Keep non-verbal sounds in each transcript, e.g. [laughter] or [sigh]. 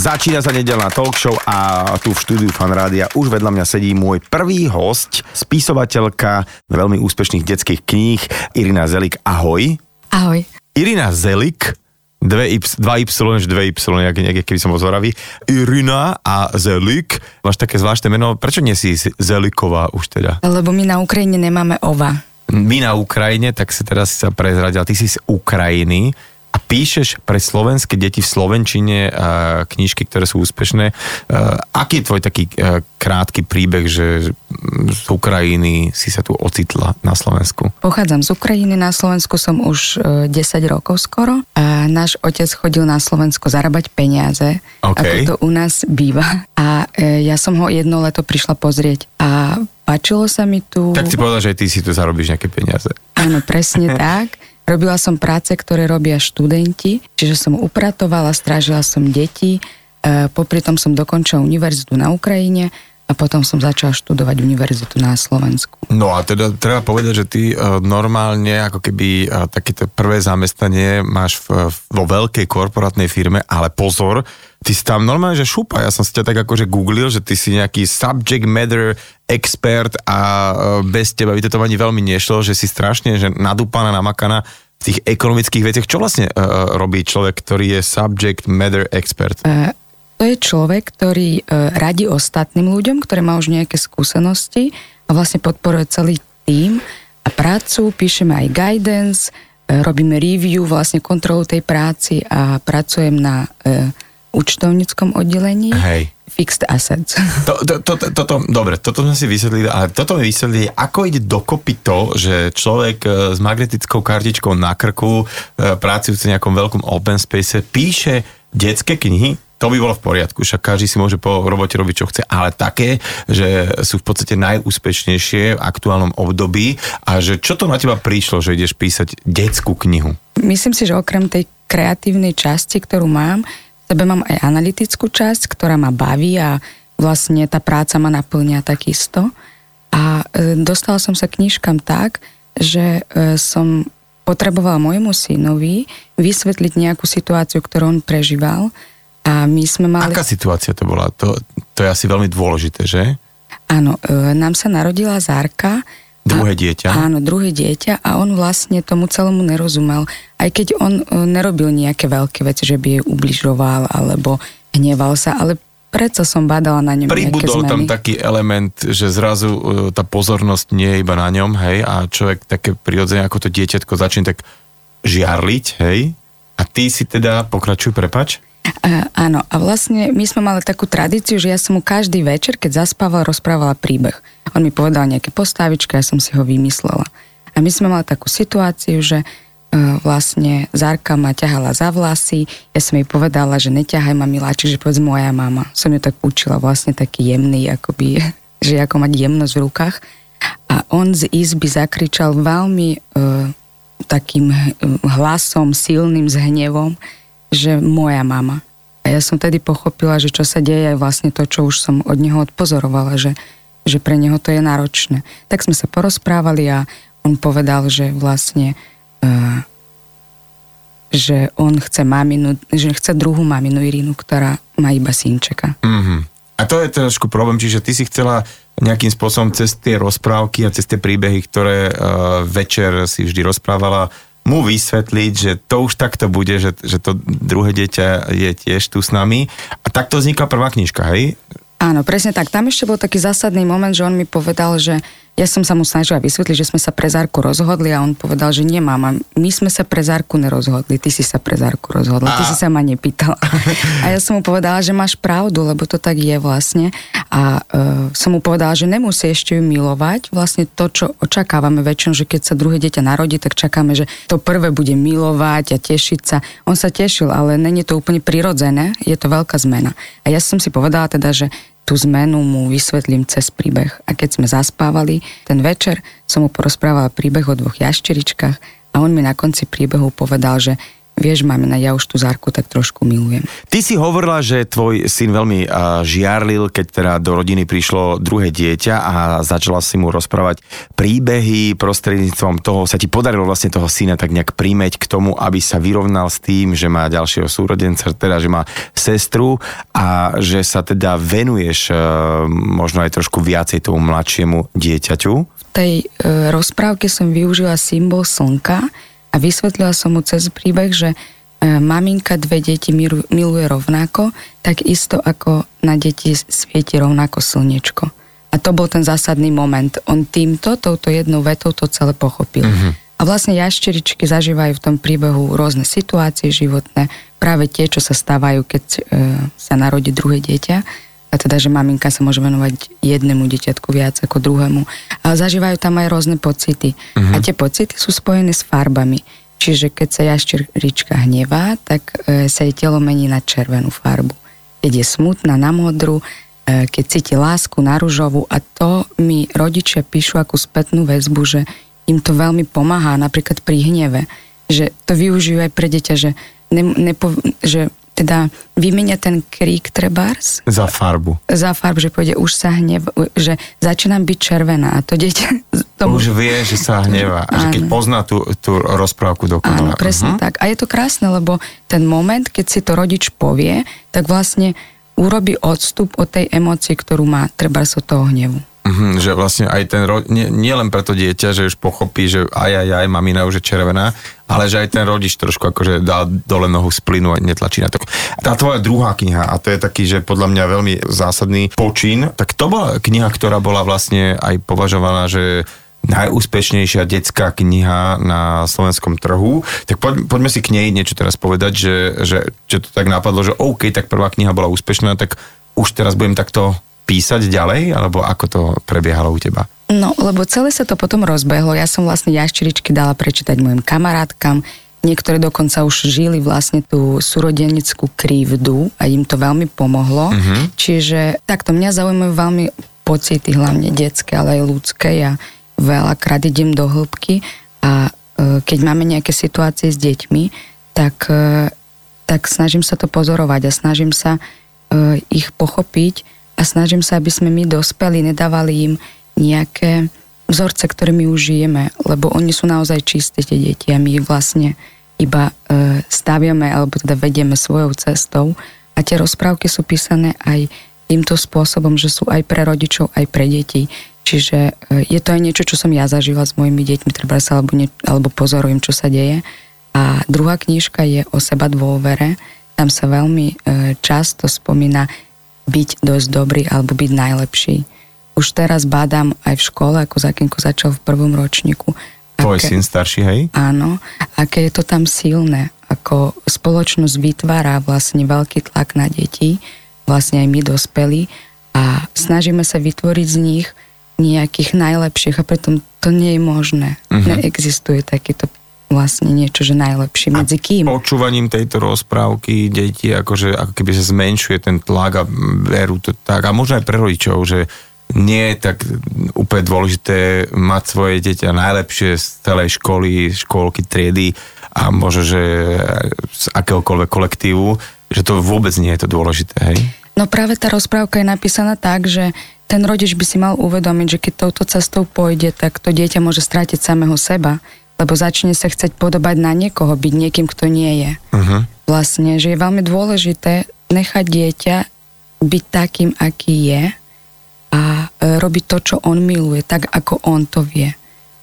Začína sa nedelná talk show a tu v štúdiu Fanrádia už vedľa mňa sedí môj prvý host, spisovateľka veľmi úspešných detských kníh Irina Zelik. Ahoj. Ahoj. Irina Zelik, 2Y, 2Y, 2Y, jak, jak, keby som bol zoravý. Irina a Zelik. Máš také zvláštne meno. Prečo nie si Zeliková už teda? Lebo my na Ukrajine nemáme ova. My na Ukrajine, tak si teraz sa prezradila, ty si z Ukrajiny a píšeš pre slovenské deti v Slovenčine uh, knižky, ktoré sú úspešné. Uh, aký je tvoj taký uh, krátky príbeh, že z Ukrajiny si sa tu ocitla na Slovensku? Pochádzam z Ukrajiny, na Slovensku som už uh, 10 rokov skoro a náš otec chodil na Slovensko zarábať peniaze, okay. ako to u nás býva. A ja som ho jedno leto prišla pozrieť a páčilo sa mi tu... Tak si povedal, že aj ty si tu zarobíš nejaké peniaze. Áno, presne [laughs] tak. Robila som práce, ktoré robia študenti, čiže som upratovala, strážila som deti, e, popri tom som dokončila univerzitu na Ukrajine a potom som začala študovať univerzitu na Slovensku. No a teda treba povedať, že ty e, normálne ako keby e, takéto prvé zamestnanie máš v, vo veľkej korporátnej firme, ale pozor, ty si tam normálne, že šupa, ja som si ťa tak akože googlil, že ty si nejaký subject matter expert a bez teba by to ani veľmi nešlo, že si strašne že nadúpaná, namakaná v tých ekonomických veciach. Čo vlastne uh, robí človek, ktorý je subject matter expert? Uh, to je človek, ktorý uh, radí ostatným ľuďom, ktoré má už nejaké skúsenosti a vlastne podporuje celý tým a prácu, píšeme aj guidance, robíme review, vlastne kontrolu tej práci a pracujem na uh, účtovníckom oddelení. Hej fixed assets. [laughs] To, to, to, to, to, dobre, toto sme si vysvetlili, ale toto mi vysvetlili, ako ide dokopy to, že človek e, s magnetickou kartičkou na krku, e, pracujúci v nejakom veľkom open space, píše detské knihy, to by bolo v poriadku, však každý si môže po robote robiť, čo chce, ale také, že sú v podstate najúspešnejšie v aktuálnom období a že čo to na teba prišlo, že ideš písať detskú knihu? Myslím si, že okrem tej kreatívnej časti, ktorú mám, sebe mám aj analytickú časť, ktorá ma baví a vlastne tá práca ma naplňa takisto. A e, dostala som sa knižkam tak, že e, som potrebovala môjmu synovi vysvetliť nejakú situáciu, ktorú on prežíval. A my sme mali... Aká situácia to bola? To, to je asi veľmi dôležité, že? Áno, e, nám sa narodila Zárka, Druhé dieťa? Áno, druhé dieťa a on vlastne tomu celému nerozumel. Aj keď on e, nerobil nejaké veľké veci, že by jej ubližoval alebo hneval sa, ale predsa som badala na ňom Pribudol tam taký element, že zrazu uh, tá pozornosť nie je iba na ňom, hej, a človek také prirodzene ako to dieťatko začne tak žiarliť, hej, a ty si teda, pokračuj, prepač? Uh, áno, a vlastne my sme mali takú tradíciu, že ja som mu každý večer, keď zaspával, rozprávala príbeh. On mi povedal nejaké postavičky, ja som si ho vymyslela. A my sme mali takú situáciu, že uh, vlastne Zárka ma ťahala za vlasy, ja som jej povedala, že neťahaj ma miláčik, že povedz moja mama. Som ju tak učila, vlastne taký jemný, akoby, [laughs] že ako mať jemnosť v rukách. A on z izby zakričal veľmi uh, takým hlasom, silným, s hnevom, že moja mama. Ja som tedy pochopila, že čo sa deje je vlastne to, čo už som od neho odpozorovala, že, že pre neho to je náročné. Tak sme sa porozprávali a on povedal, že vlastne uh, že on chce maminu, že chce druhú maminu Irínu, ktorá má iba synčeka. Mm-hmm. A to je trošku problém, čiže ty si chcela nejakým spôsobom cez tie rozprávky a cez tie príbehy, ktoré uh, večer si vždy rozprávala, mu vysvetliť, že to už takto bude, že, že to druhé dieťa je tiež tu s nami. A takto vznikla prvá knižka, hej? Áno, presne tak. Tam ešte bol taký zásadný moment, že on mi povedal, že ja som sa mu snažila vysvetliť, že sme sa pre Zárku rozhodli a on povedal, že nie mama, my sme sa pre Zárku nerozhodli, ty si sa pre Zárku rozhodla, ty si sa ma nepýtala. [laughs] A ja som mu povedala, že máš pravdu, lebo to tak je vlastne. A uh, som mu povedala, že nemusí ešte ju milovať. Vlastne to, čo očakávame väčšinou, že keď sa druhé dieťa narodí, tak čakáme, že to prvé bude milovať a tešiť sa. On sa tešil, ale není to úplne prirodzené, je to veľká zmena. A ja som si povedala teda, že tú zmenu mu vysvetlím cez príbeh. A keď sme zaspávali, ten večer som mu porozprávala príbeh o dvoch jašteričkách a on mi na konci príbehu povedal, že vieš, mamina, ja už tú Zárku tak trošku milujem. Ty si hovorila, že tvoj syn veľmi žiarlil, keď teda do rodiny prišlo druhé dieťa a začala si mu rozprávať príbehy prostredníctvom toho, sa ti podarilo vlastne toho syna tak nejak prímeť k tomu, aby sa vyrovnal s tým, že má ďalšieho súrodenca, teda že má sestru a že sa teda venuješ uh, možno aj trošku viacej tomu mladšiemu dieťaťu. V tej uh, rozprávke som využila symbol slnka, a vysvetlila som mu cez príbeh, že e, maminka dve deti miluje rovnako, tak isto ako na deti svieti rovnako slnečko. A to bol ten zásadný moment. On týmto, touto jednou vetou to celé pochopil. Mm-hmm. A vlastne jašteričky zažívajú v tom príbehu rôzne situácie životné, práve tie, čo sa stávajú, keď e, sa narodí druhé dieťa a teda, že maminka sa môže venovať jednému dieťatku viac ako druhému. Ale zažívajú tam aj rôzne pocity. Uh-huh. A tie pocity sú spojené s farbami. Čiže keď sa jašterička hnevá, tak e, sa jej telo mení na červenú farbu. Keď je smutná na modru, e, keď cíti lásku na ružovú a to mi rodičia píšu ako spätnú väzbu, že im to veľmi pomáha napríklad pri hneve. Že to využijú aj pre dieťa, že, ne, nepo, že teda vymenia ten krík trebárs. Za farbu. Za farbu, že pôjde, už sa hnev, že začínam byť červená a to dieťa... [laughs] Tomu... Už vie, že sa hnevá že keď pozná tú, tú rozprávku dokonale. Áno, presne uh-huh. tak. A je to krásne, lebo ten moment, keď si to rodič povie, tak vlastne urobí odstup od tej emócie, ktorú má treba od toho hnevu. Mm-hmm, že vlastne aj ten, ro- nie, nie len pre to dieťa, že už pochopí, že aj, aj, aj, mamina už je červená, ale že aj ten rodič trošku akože dá dole nohu z a netlačí na to. Tá tvoja druhá kniha, a to je taký, že podľa mňa veľmi zásadný počin, tak to bola kniha, ktorá bola vlastne aj považovaná, že najúspešnejšia detská kniha na slovenskom trhu. Tak poď, poďme si k nej niečo teraz povedať, že, že, že to tak napadlo, že OK, tak prvá kniha bola úspešná, tak už teraz budem takto písať ďalej, alebo ako to prebiehalo u teba? No, lebo celé sa to potom rozbehlo. Ja som vlastne jaščeričky dala prečítať mojim kamarátkam. Niektoré dokonca už žili vlastne tú súrodenickú krivdu a im to veľmi pomohlo. Uh-huh. Čiže takto mňa zaujímajú veľmi pocity, hlavne detské, ale aj ľudské. Ja veľakrát idem do hĺbky a e, keď máme nejaké situácie s deťmi, tak, e, tak snažím sa to pozorovať a snažím sa e, ich pochopiť a snažím sa, aby sme my dospeli, nedávali im nejaké vzorce, ktoré my užijeme, lebo oni sú naozaj čisté tie deti a my vlastne iba e, staviame alebo teda vedieme svojou cestou a tie rozprávky sú písané aj týmto spôsobom, že sú aj pre rodičov, aj pre deti. Čiže e, je to aj niečo, čo som ja zažila s mojimi deťmi, treba sa alebo, ne, alebo pozorujem, čo sa deje. A druhá knižka je o seba dôvere. Tam sa veľmi e, často spomína byť dosť dobrý alebo byť najlepší. Už teraz bádam aj v škole, ako Zakinko začal v prvom ročníku. Tvoj aké, syn starší, hej? Áno, aké je to tam silné, ako spoločnosť vytvára vlastne veľký tlak na deti, vlastne aj my dospelí a snažíme sa vytvoriť z nich nejakých najlepších a preto to nie je možné. Uh-huh. Neexistuje takýto vlastne niečo, že najlepšie. Medzi kým? počúvaním tejto rozprávky deti akože, ako keby sa zmenšuje ten tlak a verú to tak. A možno aj pre rodičov, že nie je tak úplne dôležité mať svoje dieťa najlepšie z celej školy, školky, triedy a možno, že z akéhokoľvek kolektívu, že to vôbec nie je to dôležité, hej? No práve tá rozprávka je napísaná tak, že ten rodič by si mal uvedomiť, že keď touto cestou pôjde, tak to dieťa môže strátiť samého seba lebo začne sa chcieť podobať na niekoho, byť niekým, kto nie je. Uh-huh. Vlastne, že je veľmi dôležité nechať dieťa byť takým, aký je a e, robiť to, čo on miluje, tak ako on to vie.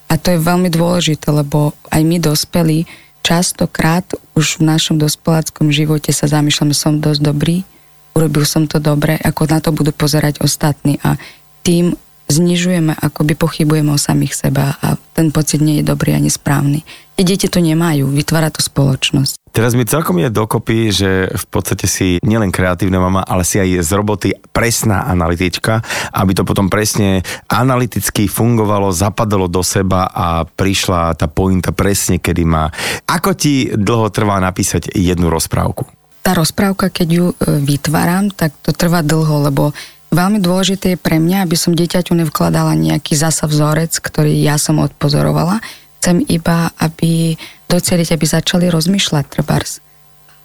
A to je veľmi dôležité, lebo aj my dospelí častokrát už v našom dospeláckom živote sa zamýšľame, som dosť dobrý, urobil som to dobre, ako na to budú pozerať ostatní a tým znižujeme, akoby pochybujeme o samých seba a ten pocit nie je dobrý ani správny. Tie deti to nemajú, vytvára to spoločnosť. Teraz mi celkom je dokopy, že v podstate si nielen kreatívna mama, ale si aj z roboty presná analytička, aby to potom presne analyticky fungovalo, zapadalo do seba a prišla tá pointa presne, kedy má. Ako ti dlho trvá napísať jednu rozprávku? Tá rozprávka, keď ju e, vytváram, tak to trvá dlho, lebo Veľmi dôležité je pre mňa, aby som dieťaťu nevkladala nejaký zasa vzorec, ktorý ja som odpozorovala. Chcem iba, aby doceliť, aby začali rozmýšľať trebárs.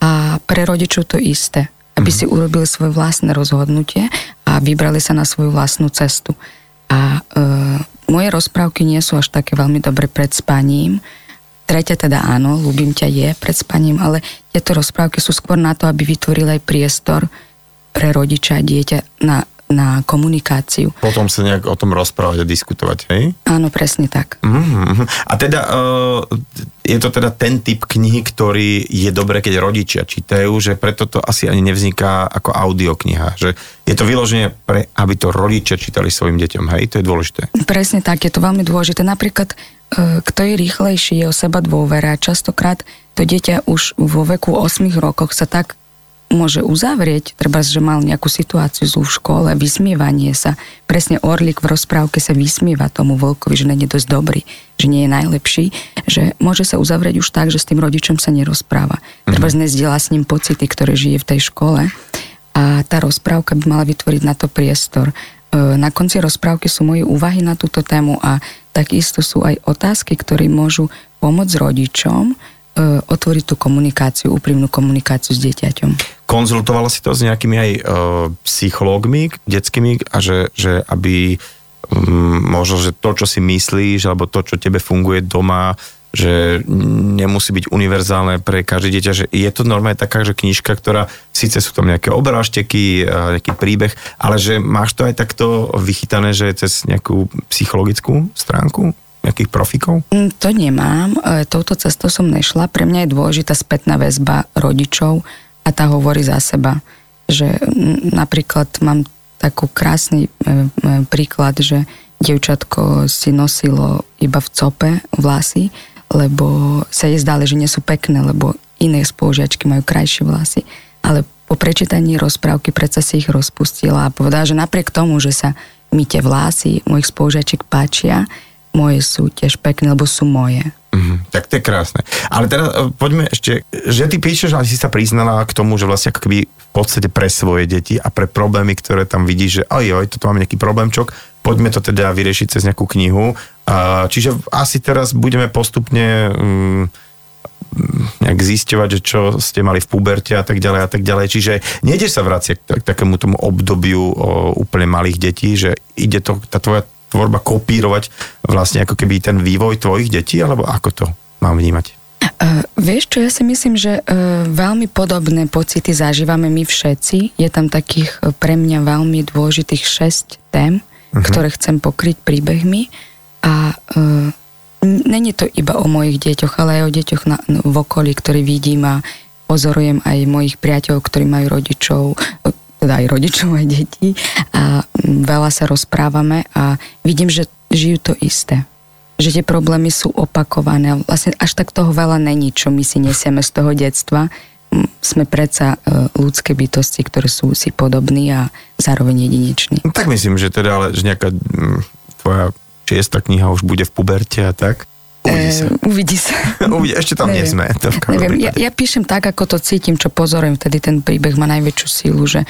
A pre rodičov to isté, aby mm. si urobili svoje vlastné rozhodnutie a vybrali sa na svoju vlastnú cestu. A e, moje rozprávky nie sú až také veľmi dobre pred spaním. Tretia teda áno, ľúbim ťa je pred spaním, ale tieto rozprávky sú skôr na to, aby vytvorili aj priestor pre rodiča a dieťa na na komunikáciu. Potom sa nejak o tom rozprávať a diskutovať, hej? Áno, presne tak. Mm-hmm. A teda uh, je to teda ten typ knihy, ktorý je dobré, keď rodičia čítajú, že preto to asi ani nevzniká ako audiokniha. Že je to vyloženie pre, aby to rodičia čítali svojim deťom, hej? To je dôležité. Presne tak, je to veľmi dôležité. Napríklad, uh, kto je rýchlejší, je o seba dôvera. Častokrát to dieťa už vo veku 8 rokoch sa tak môže uzavrieť, treba, že mal nejakú situáciu zlú v škole, vysmievanie sa. Presne Orlik v rozprávke sa vysmieva tomu Vlkovi, že je dosť dobrý, že nie je najlepší, že môže sa uzavrieť už tak, že s tým rodičom sa nerozpráva. Mm-hmm. Treba nezdiela s ním pocity, ktoré žije v tej škole a tá rozprávka by mala vytvoriť na to priestor. E, na konci rozprávky sú moje úvahy na túto tému a takisto sú aj otázky, ktoré môžu pomôcť rodičom otvoriť tú komunikáciu, úprimnú komunikáciu s dieťaťom. Konzultovala si to s nejakými aj uh, psychológmi detskými a že, že aby um, možno, že to, čo si myslíš, alebo to, čo tebe funguje doma, že nemusí byť univerzálne pre každé dieťa, že je to normálne taká, že knižka, ktorá síce sú tam nejaké obrážteky, nejaký príbeh, ale že máš to aj takto vychytané, že cez nejakú psychologickú stránku? Nejakých profikov? Mm, to nemám, e, touto cestou som nešla. Pre mňa je dôležitá spätná väzba rodičov a tá hovorí za seba. Že napríklad mám takú krásny e, e, príklad, že dievčatko si nosilo iba v cope vlasy, lebo sa jej zdali, že nie sú pekné, lebo iné spolužiačky majú krajšie vlasy. Ale po prečítaní rozprávky predsa si ich rozpustila a povedala, že napriek tomu, že sa mi tie vlasy mojich spolužiačiek páčia, moje sú tiež pekné, lebo sú moje. Mm, tak to je krásne. Ale teraz e, poďme ešte, že ty píšeš, ale si sa priznala k tomu, že vlastne ako keby v podstate pre svoje deti a pre problémy, ktoré tam vidíš, že oj, oj, toto máme nejaký problémčok, poďme to teda vyriešiť cez nejakú knihu. Čiže asi teraz budeme postupne um, nejak zisťovať, že čo ste mali v puberte a tak ďalej a tak ďalej. Čiže nejdeš sa vráciť k, takému tomu obdobiu úplne malých detí, že ide to, tá tvoja tvorba kopírovať vlastne ako keby ten vývoj tvojich detí, alebo ako to mám vnímať? Uh, vieš čo, ja si myslím, že uh, veľmi podobné pocity zažívame my všetci. Je tam takých uh, pre mňa veľmi dôležitých šesť tém, uh-huh. ktoré chcem pokryť príbehmi a uh, není to iba o mojich deťoch, ale aj o deťoch na, v okolí, ktorý vidím a pozorujem aj mojich priateľov, ktorí majú rodičov, teda aj rodičov, aj detí a veľa sa rozprávame a vidím, že žijú to isté. Že tie problémy sú opakované. Vlastne až tak toho veľa není, čo my si nesieme z toho detstva. Sme predsa e, ľudské bytosti, ktoré sú si podobní a zároveň jedineční. No, tak myslím, že teda ale že nejaká tvoja šiesta kniha už bude v puberte a tak. Uvidí sa. E, uvidí sa. [laughs] uvidí, ešte tam neviem. nie sme. To neviem. Ja, ja píšem tak, ako to cítim, čo pozorujem, vtedy ten príbeh má najväčšiu sílu, že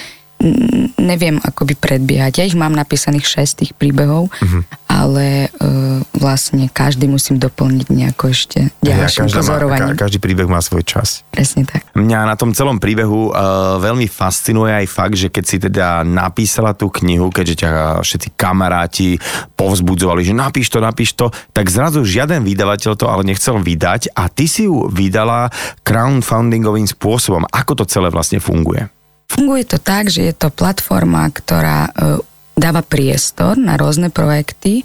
neviem akoby predbiehať. Ja ich mám napísaných šest tých príbehov, uh-huh. ale uh, vlastne každý musím doplniť nejako ešte ďalším ja, pozorovaním. Má, každý príbeh má svoj čas. Presne tak. Mňa na tom celom príbehu uh, veľmi fascinuje aj fakt, že keď si teda napísala tú knihu, keďže ťa všetci kamaráti povzbudzovali, že napíš to, napíš to, tak zrazu žiaden vydavateľ to ale nechcel vydať a ty si ju vydala crowdfundingovým spôsobom. Ako to celé vlastne funguje? Funguje to tak, že je to platforma, ktorá e, dáva priestor na rôzne projekty, e,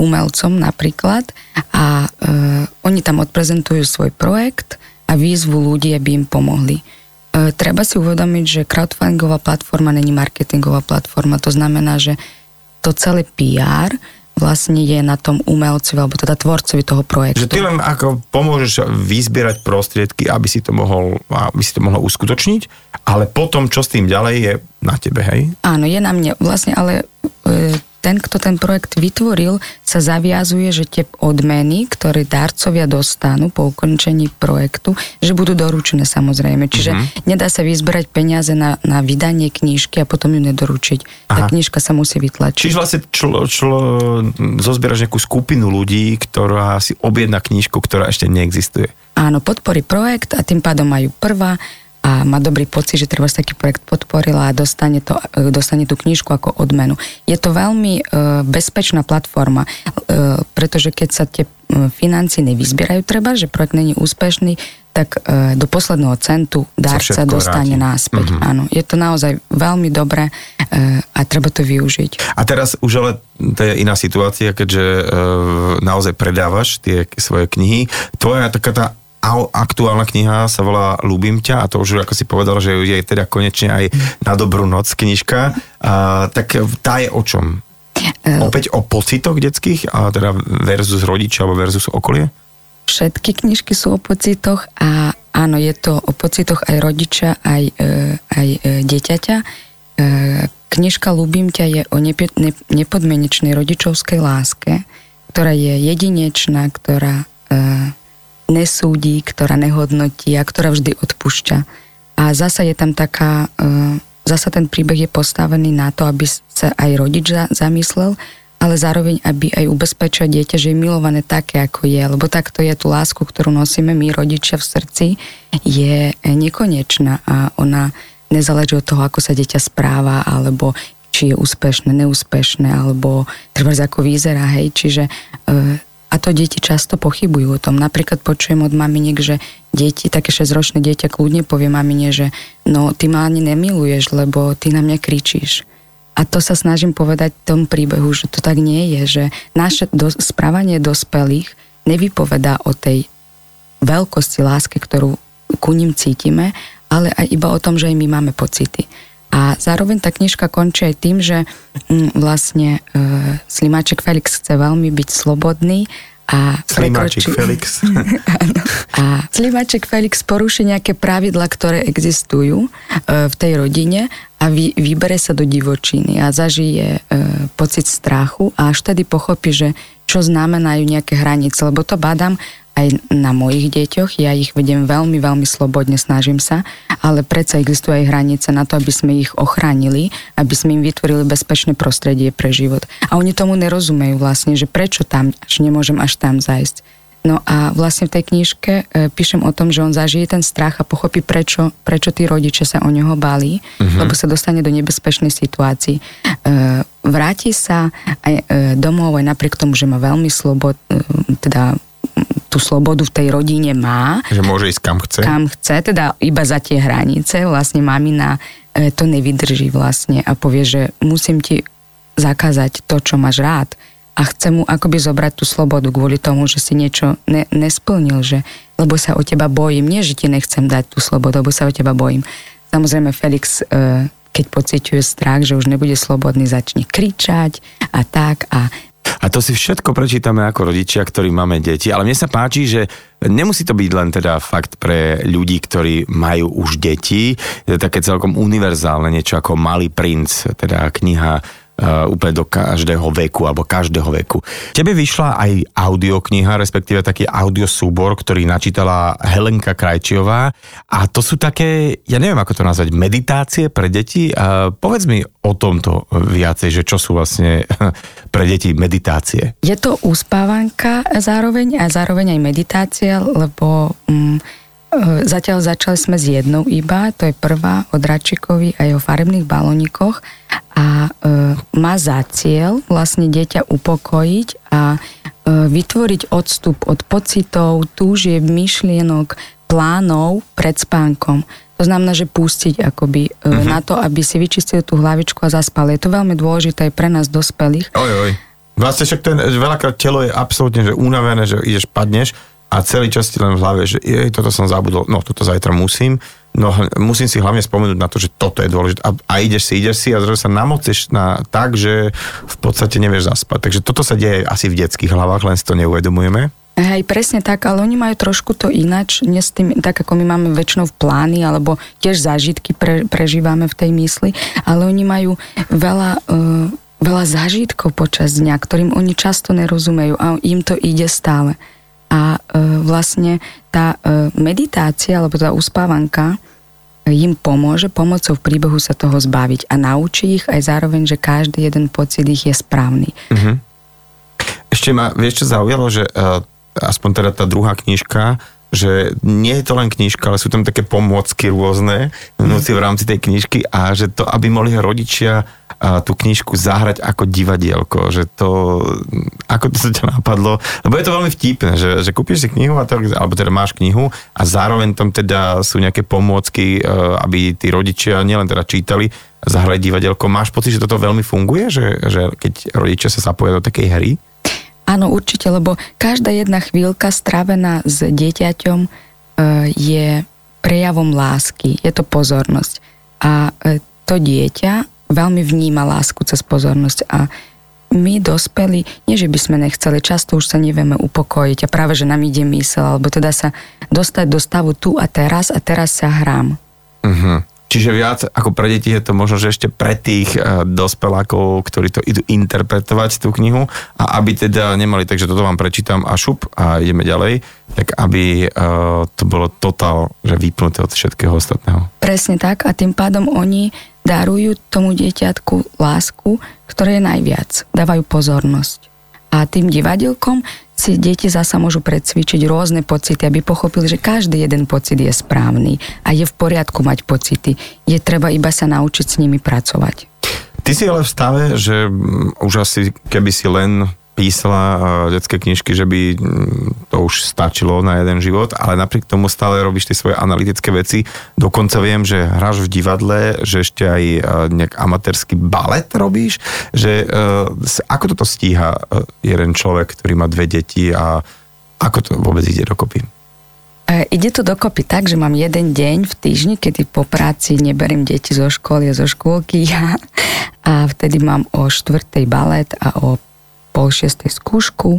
umelcom napríklad a e, oni tam odprezentujú svoj projekt a výzvu ľudí, aby im pomohli. Treba si uvedomiť, že crowdfundingová platforma není marketingová platforma, to znamená, že to celé PR vlastne je na tom umelcovi, alebo teda tvorcovi toho projektu. Že ty len ako pomôžeš vyzbierať prostriedky, aby si to mohol, aby si to mohlo uskutočniť, ale potom, čo s tým ďalej, je na tebe, hej? Áno, je na mne. Vlastne, ale e, ten, kto ten projekt vytvoril, sa zaviazuje, že tie odmeny, ktoré darcovia dostanú po ukončení projektu, že budú doručené samozrejme. Čiže uh-huh. nedá sa vyzberať peniaze na, na vydanie knižky a potom ju nedoručiť. Aha. Tá knižka sa musí vytlačiť. Čiže vlastne člo, člo, zozbieraš nejakú skupinu ľudí, ktorá si objedná knižku, ktorá ešte neexistuje. Áno, podporí projekt a tým pádom majú prvá a má dobrý pocit, že treba taký projekt podporila a dostane, to, e, dostane tú knižku ako odmenu. Je to veľmi e, bezpečná platforma, e, pretože keď sa tie financie nevyzbierajú treba, že projekt není úspešný, tak do posledného centu dárca dostane vráti. náspäť. Mm-hmm. Áno, je to naozaj veľmi dobré a treba to využiť. A teraz už ale to je iná situácia, keďže naozaj predávaš tie svoje knihy. Tvoja taká tá aktuálna kniha sa volá Ľúbim ťa a to už ako si povedal, že je teda konečne aj na dobrú noc knižka. A, tak tá je o čom? Uh, Opäť o pocitoch detských, a teda versus rodičia alebo versus okolie? Všetky knižky sú o pocitoch a áno, je to o pocitoch aj rodiča, aj, e, aj e, dieťaťa. E, knižka Ľúbim ťa je o nepodmenečnej rodičovskej láske, ktorá je jedinečná, ktorá e, nesúdi, ktorá nehodnotí a ktorá vždy odpúšťa. A zasa je tam taká, e, zasa ten príbeh je postavený na to, aby sa aj rodič zamyslel, ale zároveň, aby aj ubezpečil dieťa, že je milované také, ako je. Lebo takto je tú lásku, ktorú nosíme my, rodičia v srdci, je nekonečná a ona nezáleží od toho, ako sa dieťa správa, alebo či je úspešné, neúspešné, alebo treba ako vyzerá, hej. Čiže e, a to deti často pochybujú o tom. Napríklad počujem od maminiek, že deti, také 6-ročné dieťa kľudne povie mamine, že no ty ma ani nemiluješ, lebo ty na mňa kričíš. A to sa snažím povedať v tom príbehu, že to tak nie je, že naše do, správanie dospelých nevypovedá o tej veľkosti lásky, ktorú ku ním cítime, ale aj iba o tom, že aj my máme pocity. A zároveň tá knižka končí aj tým, že mm, vlastne e, Slimáček Felix chce veľmi byť slobodný a Slimáček Felix. [laughs] a Slimáček Felix poruší nejaké pravidla, ktoré existujú e, v tej rodine a vy, vybere sa do divočiny a zažije e, pocit strachu a až tedy pochopí, že čo znamenajú nejaké hranice, lebo to badám aj na mojich deťoch. Ja ich vedem veľmi, veľmi slobodne, snažím sa, ale predsa existujú aj hranice na to, aby sme ich ochránili, aby sme im vytvorili bezpečné prostredie pre život. A oni tomu nerozumejú vlastne, že prečo tam, až nemôžem až tam zajsť. No a vlastne v tej knižke e, píšem o tom, že on zažije ten strach a pochopí, prečo, prečo tí rodiče sa o neho báli, uh-huh. lebo sa dostane do nebezpečnej situácii. E, vráti sa aj e, domov aj napriek tomu, že má veľmi slobod, teda tú slobodu v tej rodine má. Že môže ísť kam chce. Kam chce, teda iba za tie hranice. Vlastne mamina e, to nevydrží vlastne a povie, že musím ti zakázať to, čo máš rád a chce mu akoby zobrať tú slobodu kvôli tomu, že si niečo ne, nesplnil, že lebo sa o teba bojím. Nie, že ti nechcem dať tú slobodu, lebo sa o teba bojím. Samozrejme Felix, e, keď pociťuje strach, že už nebude slobodný, začne kričať a tak a a to si všetko prečítame ako rodičia, ktorí máme deti. Ale mne sa páči, že nemusí to byť len teda fakt pre ľudí, ktorí majú už deti. Je to také celkom univerzálne, niečo ako Malý princ, teda kniha uh, úplne do každého veku alebo každého veku. Tebe vyšla aj audiokniha, respektíve taký audiosúbor, ktorý načítala Helenka Krajčiová a to sú také, ja neviem ako to nazvať, meditácie pre deti. Uh, povedz mi o tomto viacej, že čo sú vlastne [laughs] pre deti meditácie. Je to uspávanka zároveň a zároveň aj meditácia, lebo um, Zatiaľ začali sme s jednou iba, to je prvá od Račikovi a jeho farebných balonikoch a e, má za cieľ vlastne dieťa upokojiť a e, vytvoriť odstup od pocitov, túžieb, myšlienok, plánov pred spánkom. To znamená, že pustiť akoby uh-huh. na to, aby si vyčistil tú hlavičku a zaspal. Je to veľmi dôležité aj pre nás dospelých. Oj, oj. Vlastne však ten, veľakrát telo je absolútne že unavené, že ideš, padneš a celý čas ti len v hlave, že jej, toto som zabudol, no toto zajtra musím, no musím si hlavne spomenúť na to, že toto je dôležité a, a ideš si, ideš si a zrazu sa namoceš na, tak, že v podstate nevieš zaspať. Takže toto sa deje asi v detských hlavách, len si to neuvedomujeme. Hej, presne tak, ale oni majú trošku to inač, nie s tým, tak ako my máme väčšinou v plány, alebo tiež zážitky pre, prežívame v tej mysli, ale oni majú veľa uh, veľa zážitkov počas dňa, ktorým oni často nerozumejú a im to ide stále. A e, vlastne tá e, meditácia alebo tá uspávanka im pomôže pomocou v príbehu sa toho zbaviť a naučí ich aj zároveň, že každý jeden pocit ich je správny. Mm-hmm. Ešte ma, vieš čo zaujalo, že uh, aspoň teda tá druhá knižka, že nie je to len knižka, ale sú tam také pomôcky rôzne vnúci v rámci tej knižky a že to, aby mohli rodičia a, tú knižku zahrať ako divadielko, že to, ako to ťa napadlo, lebo je to veľmi vtipné, že, že kúpiš si knihu, a to, alebo teda máš knihu a zároveň tam teda sú nejaké pomôcky, e, aby tí rodičia nielen teda čítali, zahrali divadielko. Máš pocit, že toto veľmi funguje, že, že keď rodičia sa zapoja do takej hry? Áno, určite, lebo každá jedna chvíľka strávená s dieťaťom e, je prejavom lásky, je to pozornosť. A e, to dieťa veľmi vníma lásku cez pozornosť a my dospeli, nie že by sme nechceli, často už sa nevieme upokojiť a práve, že nám ide mysel, alebo teda sa dostať do stavu tu a teraz a teraz sa hrám. Uh-huh. Čiže viac ako pre deti je to možno, že ešte pre tých uh, dospelákov, ktorí to idú interpretovať tú knihu a aby teda nemali, takže toto vám prečítam a šup a ideme ďalej, tak aby uh, to bolo totál, že vypnuté od všetkého ostatného. Presne tak a tým pádom oni darujú tomu dieťatku lásku, ktoré je najviac, dávajú pozornosť. A tým divadielkom si deti zasa môžu predsvičiť rôzne pocity, aby pochopili, že každý jeden pocit je správny a je v poriadku mať pocity. Je treba iba sa naučiť s nimi pracovať. Ty si ale v stave, že mm, už asi keby si len písala detské knižky, že by mm, to už stačilo na jeden život, ale napriek tomu stále robíš tie svoje analytické veci. Dokonca viem, že hráš v divadle, že ešte aj uh, nejak amatérsky balet robíš, že uh, ako toto stíha jeden človek, ktorý má dve deti a ako to vôbec ide dokopy? Ide to dokopy tak, že mám jeden deň v týždni, kedy po práci neberiem deti zo školy a zo škôlky [laughs] a vtedy mám o štvrtej balet a o pol šiestej skúšku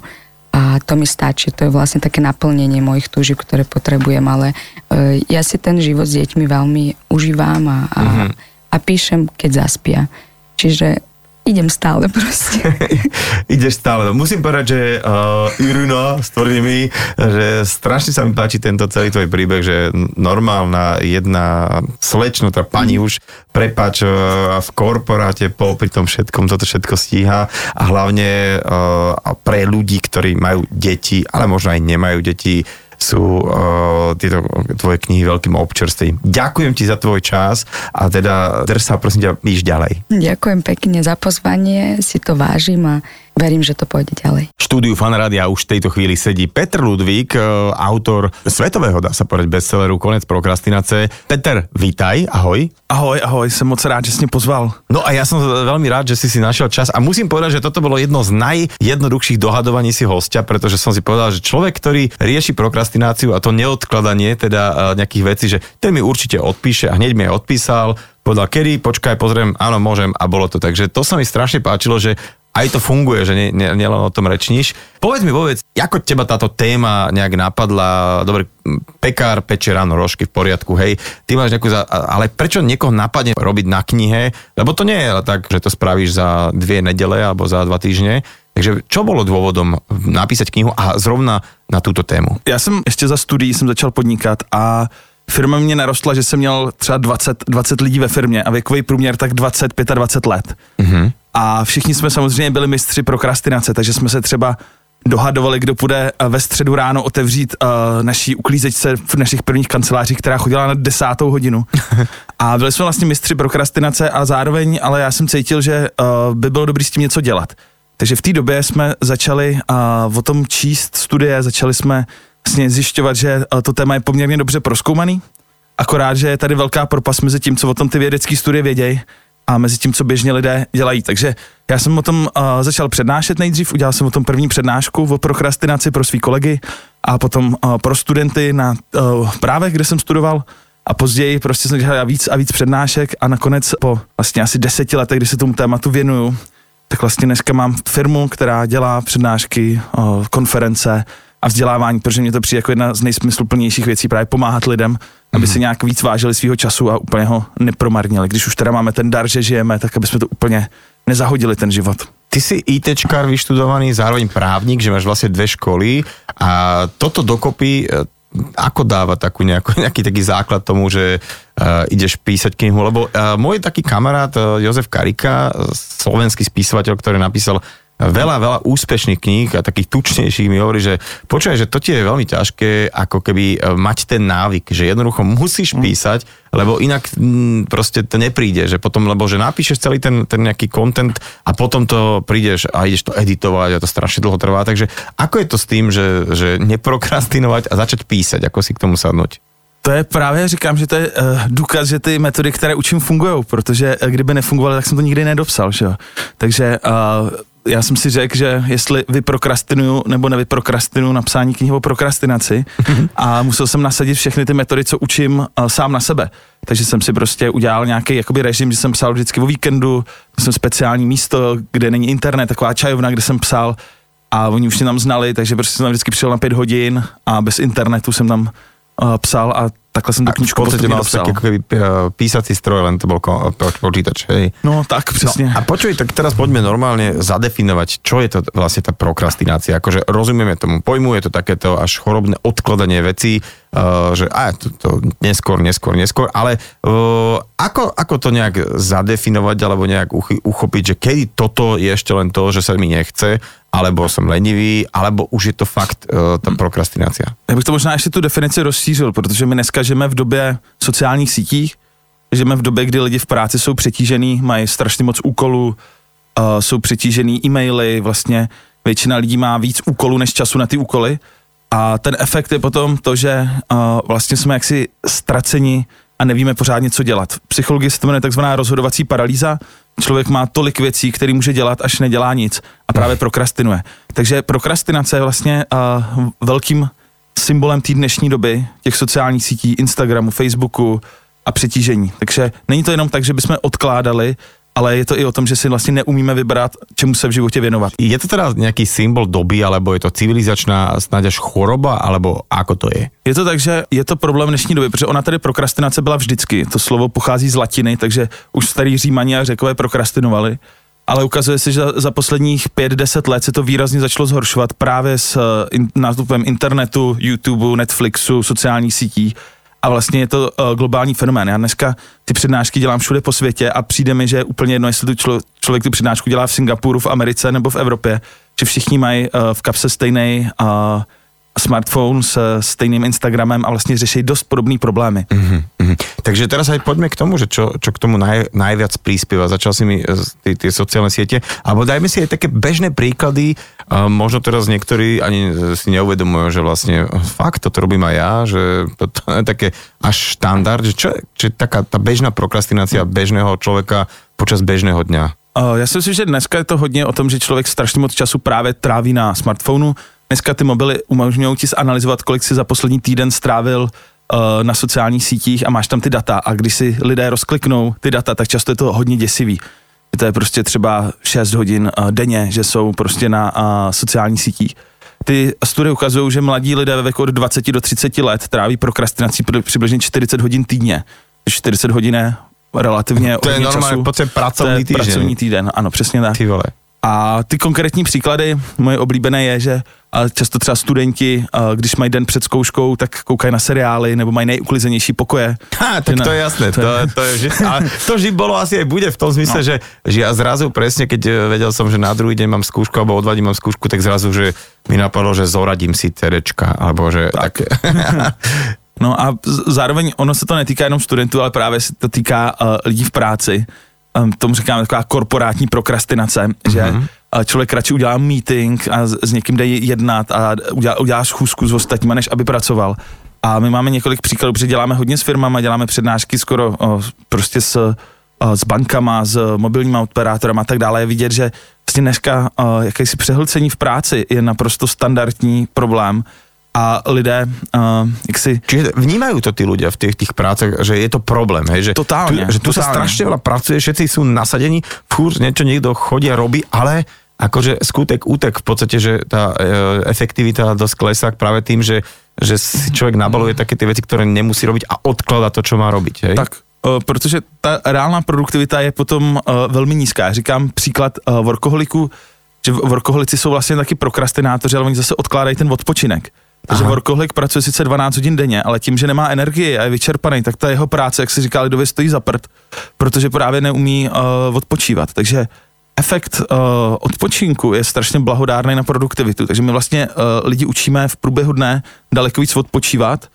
a to mi stačí. To je vlastne také naplnenie mojich túživ, ktoré potrebujem, ale e, ja si ten život s deťmi veľmi užívam a, a, mm-hmm. a píšem, keď zaspia. Čiže idem stále proste. [laughs] Ideš stále. Musím povedať, že uh, Irina stvorili mi, že strašne sa mi páči tento celý tvoj príbeh, že normálna jedna slečnutá pani mm. už prepač uh, v korporáte po pri tom všetkom toto všetko stíha a hlavne uh, pre ľudí, ktorí majú deti, ale možno aj nemajú deti, sú uh, tieto tvoje knihy veľkým občerstvením. Ďakujem ti za tvoj čas a teda drž sa prosím ťa, íš ďalej. Ďakujem pekne za pozvanie, si to vážim a verím, že to pôjde ďalej. V štúdiu Fanrádia už v tejto chvíli sedí Petr Ludvík, e, autor svetového, dá sa povedať, bestselleru Konec prokrastinace. Peter, vítaj, ahoj. Ahoj, ahoj, som moc rád, že si mě pozval. No a ja som veľmi rád, že si si našiel čas a musím povedať, že toto bolo jedno z najjednoduchších dohadovaní si hostia, pretože som si povedal, že človek, ktorý rieši prokrastináciu a to neodkladanie teda e, nejakých vecí, že ten mi určite odpíše a hneď mi aj odpísal, povedal, kedy, počkaj, pozriem, áno, môžem a bolo to. Takže to sa mi strašne páčilo, že aj to funguje, že nielen nie, nie o tom rečníš. Povedz mi, povedz, ako teba táto téma nejak napadla, dobre, pekár peče ráno rožky v poriadku, hej, ty máš nejakú, za, ale prečo niekoho napadne robiť na knihe, lebo to nie je tak, že to spravíš za dvie nedele alebo za dva týždne, takže čo bolo dôvodom napísať knihu a zrovna na túto tému? Já jsem ještě za studií jsem začal podnikat a firma mě narostla, že jsem měl třeba 20, 20 lidí ve firmě a věkový průměr tak 20, 25 let. Mm-hmm. A všichni jsme samozřejmě byli mistři prokrastinace, takže jsme se třeba dohadovali, kdo půjde eh, ve středu ráno otevřít uh, naší uklízečce v našich prvních kancelářích, která chodila na desátou hodinu. [laughs] A byli jsme vlastně mistři prokrastinace a zároveň, ale já jsem cítil, že uh, by bylo dobré s tím něco dělat. Takže v té době jsme začali uh, o tom číst studie, začali jsme vlastně zjišťovat, že uh, to téma je poměrně dobře proskoumaný, akorát, že je tady velká propas mezi tím, co o tom ty vědecké studie vědějí a mezi tím, co běžně lidé dělají. Takže já jsem o tom uh, začal přednášet nejdřív, udělal jsem o tom první přednášku o prokrastinaci pro svý kolegy a potom uh, pro studenty na uh, právech, kde jsem studoval a později prostě jsem dělal víc a víc přednášek a nakonec po vlastně asi deseti letech, kdy se tomu tématu věnuju, tak vlastně dneska mám firmu, která dělá přednášky, uh, konference a vzdělávání, protože mě to přijde jako jedna z nejsmysluplnějších věcí právě pomáhat lidem aby si nějak víc vážili svého času a úplně ho nepromarnili. Když už teda máme ten dar, že žijeme, tak aby jsme to úplně nezahodili ten život. Ty si ITčkár vyštudovaný, zároveň právnik, že máš vlastne dve školy a toto dokopy e, ako dáva takú nejako, [laughs] nejaký taký základ tomu, že uh, ideš písať knihu, lebo uh, môj taký kamarát uh, Jozef Karika, slovenský spisovateľ, ktorý napísal veľa, veľa úspešných kníh a takých tučnejších mi hovorí, že počúvaj, že to ti je veľmi ťažké ako keby e, mať ten návyk, že jednoducho musíš mm. písať, lebo inak m, mm, proste to nepríde, že potom, lebo že napíšeš celý ten, ten nejaký content a potom to prídeš a ideš to editovať a to strašne dlho trvá, takže ako je to s tým, že, že neprokrastinovať a začať písať, ako si k tomu sadnúť? To je právě, říkám, že to je uh, důkaz, že ty metody, které učím, fungují, protože uh, kdyby nefungovaly, tak jsem to nikdy nedopsal, že jo. Takže uh, já jsem si řekl, že jestli vyprokrastinuju nebo nevyprokrastinuju napsání knihy o prokrastinaci a musel jsem nasadit všechny ty metody, co učím uh, sám na sebe. Takže jsem si prostě udělal nějaký jakoby režim, že jsem psal vždycky o víkendu, jsem speciální místo, kde není internet, taková čajovna, kde jsem psal a oni už mě tam znali, takže prostě jsem tam vždycky přišel na pět hodin a bez internetu jsem tam uh, psal a takhle jsem tu knižku v mal taký ako keby písací stroj, len to bol počítač, hej. No tak, přesně. No, a počuj, tak teraz poďme normálne zadefinovať, čo je to vlastne tá prokrastinácia. Akože rozumieme tomu pojmu, je to takéto až chorobné odkladanie vecí, uh, že a, to, to neskôr, neskôr, neskôr, ale uh, ako, ako to nejak zadefinovať alebo nejak uchy, uchopiť, že kedy toto je ešte len to, že sa mi nechce alebo jsem lenivý, alebo už je to fakt uh, ta prokrastinace. Já bych to možná ještě tu definici rozšířil, protože my dneska žijeme v době sociálních sítích, žijeme v době, kdy lidi v práci jsou přetížený, mají strašně moc úkolů, uh, jsou přetížený e-maily, vlastně většina lidí má víc úkolů než času na ty úkoly a ten efekt je potom to, že uh, vlastně jsme jaksi ztraceni a nevíme pořádně, co dělat. V se to jmenuje takzvaná rozhodovací paralýza, člověk má tolik věcí, které může dělat, až nedělá nic a právě prokrastinuje. Takže prokrastinace je vlastně uh, velkým symbolem té dnešní doby, těch sociálních sítí, Instagramu, Facebooku a přetížení. Takže není to jenom tak, že bychom odkládali, ale je to i o tom, že si vlastně neumíme vybrat, čemu se v životě věnovat. Je to teda nějaký symbol doby, alebo je to civilizačná snad až choroba, alebo ako to je? Je to tak, že je to problém dnešní doby, protože ona tady prokrastinace byla vždycky. To slovo pochází z latiny, takže už starý římani a řekové prokrastinovali. Ale ukazuje se, že za posledních 5-10 let se to výrazně začalo zhoršovat právě s eh, nástupem internetu, YouTube, Netflixu, sociálních sítí a vlastně je to uh, globální fenomén. Já dneska ty přednášky dělám všude po světě a přijde mi, že je úplně jedno, jestli tu člo, člověk tu přednášku dělá v Singapuru, v Americe nebo v Evropě, že všichni mají uh, v kapse stejný uh, smartphone s stejným Instagramem a vlastně řeší dost podobné problémy. Mm-hmm. Takže teraz aj poďme k tomu, že čo, čo k tomu naj, najviac príspieva. Začal si mi tie sociálne siete, alebo dajme si aj také bežné príklady, uh, možno teraz niektorí ani si neuvedomujú, že vlastne fakt toto robím aj ja, že to, to je také až štandard, že čo, čo je taká tá bežná prokrastinácia bežného človeka počas bežného dňa? Já si myslím, že dneska je to hodně o tom, že člověk strašně moc času právě tráví na smartphonu, Dneska ty mobily umožňují ti zanalizovat, kolik si za poslední týden strávil uh, na sociálních sítích a máš tam ty data a když si lidé rozkliknou ty data, tak často je to hodně děsivý. To je prostě třeba 6 hodin uh, denně, že jsou prostě na uh, sociálních sítích. Ty studie ukazují, že mladí lidé ve věku od 20 do 30 let tráví prokrastinací přibližně 40 hodin týdně. 40 hodin je relativně To je normálně pracovní týden. pracovní týden, ano, přesně tak. Ty vole. A ty konkrétní příklady, moje oblíbené je, že často třeba studenti, když mají den před zkouškou, tak koukají na seriály nebo mají nejuklizenější pokoje. Ha, tak to je jasné, to, to, je, že, ale to vždy bolo asi aj bude v tom zmysle, no. že, že ja zrazu presne, keď e, vedel som, že na druhý deň mám skúšku alebo o dva dní mám skúšku, tak zrazu, že mi napadlo, že zoradím si terečka, alebo že tak. tak. [laughs] no a zároveň ono se to netýká jenom studentů, ale právě se to týká uh, lidí v práci tomu říkáme taková korporátní prokrastinace, mm-hmm. že mhm. člověk radši udělá meeting a s, někým jde jednat a udělá, udělá schůzku s ostatníma, než aby pracoval. A my máme několik příkladů, protože děláme hodně s firmama, děláme přednášky skoro o, prostě s, o, s bankama, s mobilními operátorama a tak dále. Je vidět, že vlastně dneska o, jakési přehlcení v práci je naprosto standardní problém a lidé, uh, jak si... Čiže vnímajú to tí ľudia v tých, tých prácach, že je to problém, hej? Že totálne. Tu, že tu totálne. sa strašne veľa pracuje, všetci sú nasadení, fúr, niečo niekto chodí a robí, ale akože skutek, útek v podstate, že tá e, efektivita dosť klesá práve tým, že, že si človek nabaluje také tie veci, ktoré nemusí robiť a odklada to, čo má robiť, hej? Tak, uh, protože ta reálná produktivita je potom uh, velmi nízká. Říkám příklad uh, workoholiků, že workoholici jsou vlastně taky prokrastinátoři, ale oni zase odkládají ten odpočinek. Takže workoholik pracuje sice 12 hodin denně, ale tím, že nemá energii a je vyčerpaný, tak ta jeho práce, jak se říká lidově, stojí za prd, protože právě neumí uh, odpočívat. Takže efekt uh, odpočinku je strašně blahodárný na produktivitu. Takže my vlastně uh, lidi učíme v průběhu dne daleko víc odpočívat,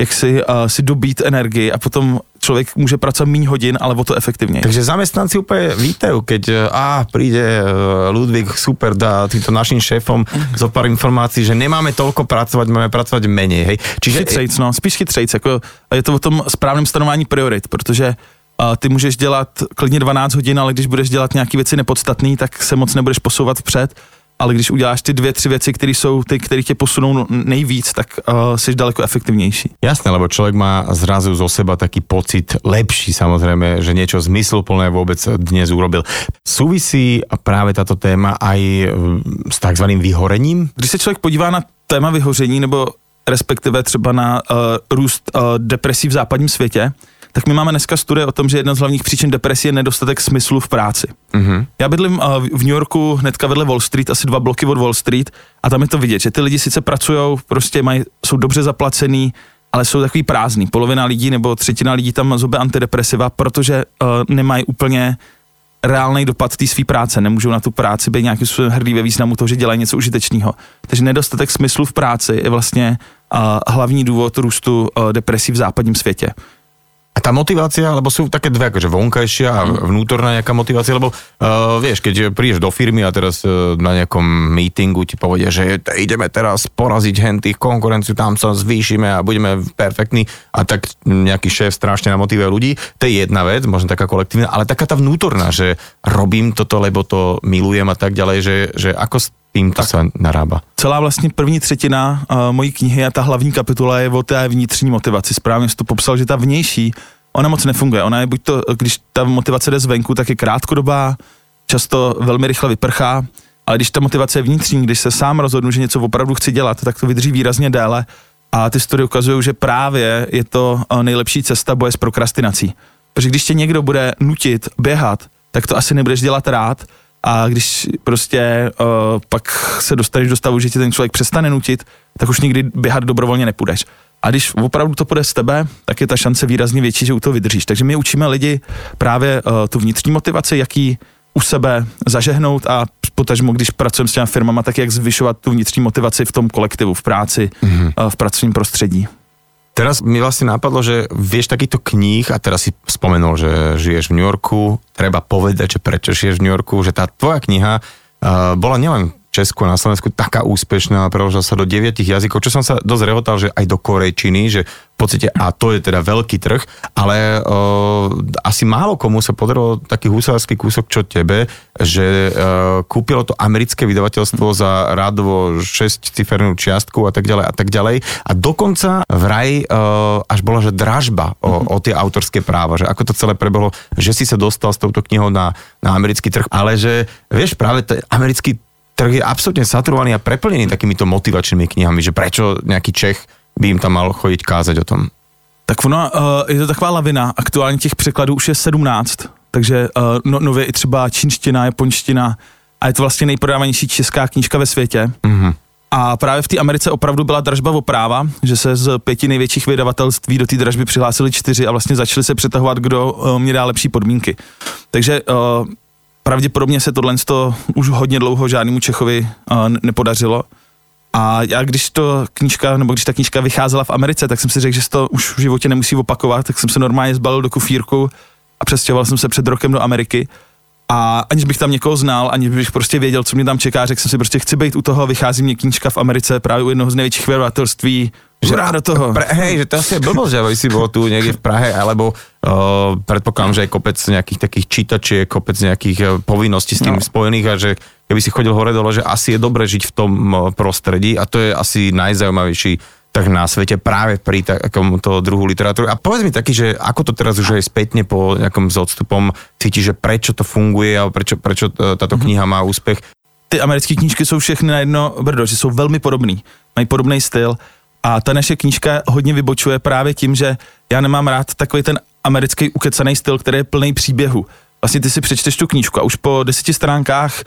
jak si, uh, si dobít energii a potom člověk může pracovat méně hodin, ale o to efektivněji. Takže zamestnanci úplně vítajú, keď a príde Ludvík, super, dá týmto našim šéfom zo pár informácií, že nemáme toľko pracovať, máme pracovať menej, hej. Čiže... Chytřejc, no, spíš chytřejc, jako je to o tom správném stanování priorit, protože ty můžeš dělat klidně 12 hodin, ale když budeš dělat nějaké věci nepodstatné, tak se moc nebudeš posouvat vpřed ale když uděláš ty dvě, tři věci, které jsou ty, které tě posunou nejvíc, tak uh, jsi daleko efektivnější. Jasné, lebo člověk má zrazu zo seba taký pocit lepší samozrejme, že niečo zmysluplné vôbec dnes urobil. Súvisí práve táto téma aj e, s takzvaným vyhorením? Když se člověk podívá na téma vyhoření, nebo respektive třeba na uh, růst uh, depresí v západním světě, tak my máme dneska studie o tom, že jedna z hlavních příčin depresie je nedostatek smyslu v práci. Mm-hmm. Já bydlím uh, v New Yorku hnedka vedle Wall Street, asi dva bloky od Wall Street a tam je to vidět, že ty lidi sice pracují, prostě mají, jsou dobře zaplacený, ale jsou takový prázdný. Polovina lidí nebo třetina lidí tam zobe antidepresiva, protože uh, nemají úplně reálný dopad té své práce. Nemůžou na tu práci být nějakým způsobem hrdý ve významu toho, že dělají něco užitečného. Takže nedostatek smyslu v práci je vlastně uh, hlavní důvod růstu uh, depresí v západním světě. A tá motivácia, lebo sú také dve, akože vonkajšia a mhm. vnútorná nejaká motivácia, lebo uh, vieš, keď prídeš do firmy a teraz uh, na nejakom meetingu ti povedia, že ideme teraz poraziť hen tých konkurenciu, tam sa zvýšime a budeme perfektní a tak nejaký šéf strašne namotivuje ľudí, to je jedna vec, možno taká kolektívna, ale taká tá vnútorná, že robím toto, lebo to milujem a tak ďalej, že, že ako tím tak se narába. Celá vlastně první třetina uh, mojí knihy a ta hlavní kapitola je o té vnitřní motivaci. Správně jsi to popsal, že ta vnější, ona moc nefunguje. Ona je buď to, když ta motivace jde zvenku, tak je krátkodobá, často velmi rychle vyprchá, ale když ta motivace je vnitřní, když se sám rozhodnu, že něco opravdu chci dělat, tak to vydrží výrazně déle a ty studie ukazují, že právě je to uh, nejlepší cesta boje s prokrastinací. Protože když tě někdo bude nutit běhat, tak to asi nebudeš dělat rád, a když prostě uh, pak se dostaneš do stavu, že tě ten člověk přestane nutit, tak už nikdy běhat dobrovolně nepůjdeš. A když opravdu to půjde z tebe, tak je ta šance výrazně větší, že u toho vydržíš. Takže my učíme lidi právě uh, tu vnitřní motivaci, jaký u sebe zažehnout a potažmo, když pracujeme s těma firmama, tak jak zvyšovat tu vnitřní motivaci v tom kolektivu, v práci, mm-hmm. v pracovním prostředí. Teraz mi vlastne napadlo, že vieš takýchto kníh, a teraz si spomenul, že žiješ v New Yorku, treba povedať, že prečo žiješ v New Yorku, že tá tvoja kniha uh, bola nielen Česku a na Slovensku taká úspešná, preložila sa do deviatich jazykov, čo som sa dosť rehotal, že aj do korejčiny, že v podstate, a to je teda veľký trh, ale uh, asi málo komu sa podarilo taký husársky kúsok, čo tebe, že uh, kúpilo to americké vydavateľstvo za rádovo 6 cifernú čiastku a tak ďalej a tak ďalej. A dokonca vraj uh, až bola, že dražba o, o tie autorské práva, že ako to celé prebehlo, že si sa dostal s touto knihou na, na americký trh, ale že vieš, práve ten americký trh je absolútne saturovaný a preplnený takýmito motivačnými knihami, že prečo nejaký Čech by im tam mal chodiť kázať o tom? Tak ono, uh, je to taková lavina, aktuálně těch překladů už je 17, takže uh, no, nově i třeba čínština, japonština a je to vlastně nejprodávanější česká knížka ve světě. Mm-hmm. A právě v té Americe opravdu byla dražba o práva, že se z pěti největších vydavatelství do té dražby přihlásili čtyři a vlastně začali se přetahovat, kdo uh, mě dá lepší podmínky. Takže pravděpodobně se tohle už hodně dlouho žádnému Čechovi nepodařilo. A já když to knížka, nebo když ta knížka vycházela v Americe, tak jsem si řekl, že to už v životě nemusí opakovat, tak jsem se normálně zbalil do kufírku a přestěhoval jsem se před rokem do Ameriky. A aniž bych tam někoho znal, aniž bych prostě věděl, co mě tam čeká, řekl jsem si prostě chci být u toho, vychází mě knížka v Americe právě u jednoho z největších vydavatelství, že do toho. Pre, hej, že to asi je blbosť, že si bol tu niekde v Prahe, alebo uh, predpokladám, že aj kopec nejakých takých čítačiek, kopec nejakých uh, povinností s tým no. spojených a že keby si chodil hore dole, že asi je dobre žiť v tom uh, prostredí a to je asi najzaujímavejší tak na svete práve pri takomto druhu literatúry. A povedz mi taký, že ako to teraz už aj spätne po nejakom z odstupom cíti, že prečo to funguje a prečo, prečo táto mhm. kniha má úspech? Ty americké knížky jsou všechny na jedno brdo, že jsou velmi podobný, mají podobný styl a ta naše knížka hodně vybočuje právě tím, že já nemám rád takový ten americký ukecený styl, který je plný příběhu. Vlastně ty si přečteš tu knížku a už po deseti stránkách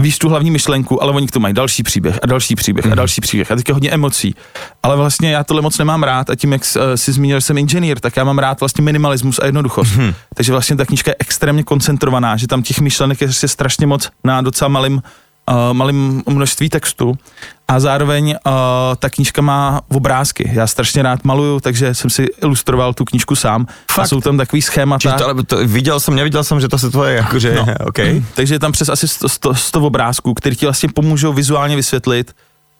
víš tu hlavní myšlenku, ale oni k tomu mají další příběh a další příběh mm. a další příběh a teďka hodně emocí. Ale vlastně já tohle moc nemám rád a tím, jak si zmínil, že jsem inženýr, tak já mám rád vlastně minimalismus a jednoduchost. Mm. Takže vlastně ta knížka je extrémně koncentrovaná, že tam těch myšlenek je strašně moc na docela malým malým množství textu a zároveň uh, ta knížka má obrázky. Já strašně rád maluju, takže jsem si ilustroval tu knížku sám. Fakt? A jsou tam takový schémata. to, ale to, viděl jsem, neviděl jsem, že to se tvoje, jakože, no. [laughs] okay. Takže je tam přes asi 100, 100, 100 obrázků, který ti vlastně pomůžou vizuálně vysvětlit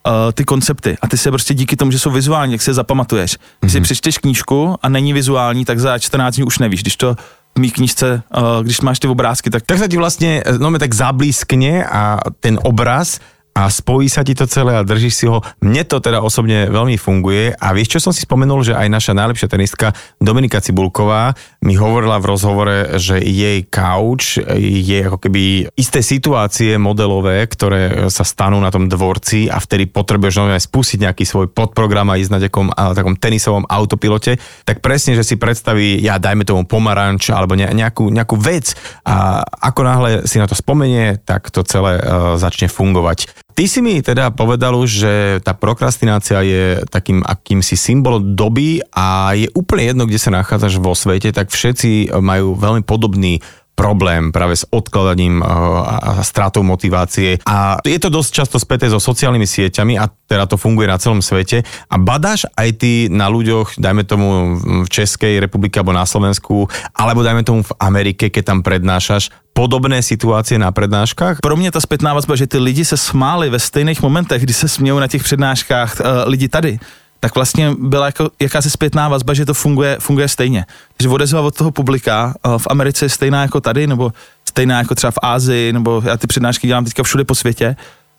uh, ty koncepty. A ty se prostě díky tomu, že jsou vizuální, jak si je zapamatuješ. Když mm-hmm. si mhm. přečteš knížku a není vizuální, tak za 14 dní už nevíš. Když to mých knižce, uh, když máš ty obrázky, tak... Tak sa ti vlastne, no tak zablískne a ten obraz a spojí sa ti to celé a držíš si ho. Mne to teda osobne veľmi funguje a vieš, čo som si spomenul, že aj naša najlepšia tenistka Dominika Cibulková mi hovorila v rozhovore, že jej couch je ako keby isté situácie modelové, ktoré sa stanú na tom dvorci a vtedy potrebuješ nové spustiť nejaký svoj podprogram a ísť na takom, a takom tenisovom autopilote, tak presne, že si predstaví, ja dajme tomu pomaranč alebo nejakú, nejakú vec a ako náhle si na to spomenie, tak to celé uh, začne fungovať. Ty si mi teda povedal že tá prokrastinácia je takým akýmsi symbolom doby a je úplne jedno, kde sa nachádzaš vo svete, tak všetci majú veľmi podobný problém práve s odkladaním eh, a stratou motivácie. A je to dosť často späté so sociálnymi sieťami a teda to funguje na celom svete. A badáš aj ty na ľuďoch, dajme tomu v Českej republike alebo na Slovensku, alebo dajme tomu v Amerike, keď tam prednášaš, podobné situácie na prednáškách? Pro mě ta zpětná vazba, že ty lidi se smáli ve stejných momentech, kdy se smějou na těch přednáškách uh, lidi tady, tak vlastně byla jako jakási zpětná vazba, že to funguje, funguje stejně. Takže odezva od toho publika uh, v Americe je stejná jako tady, nebo stejná jako třeba v Ázii, nebo já ty přednášky dělám teďka všude po světě.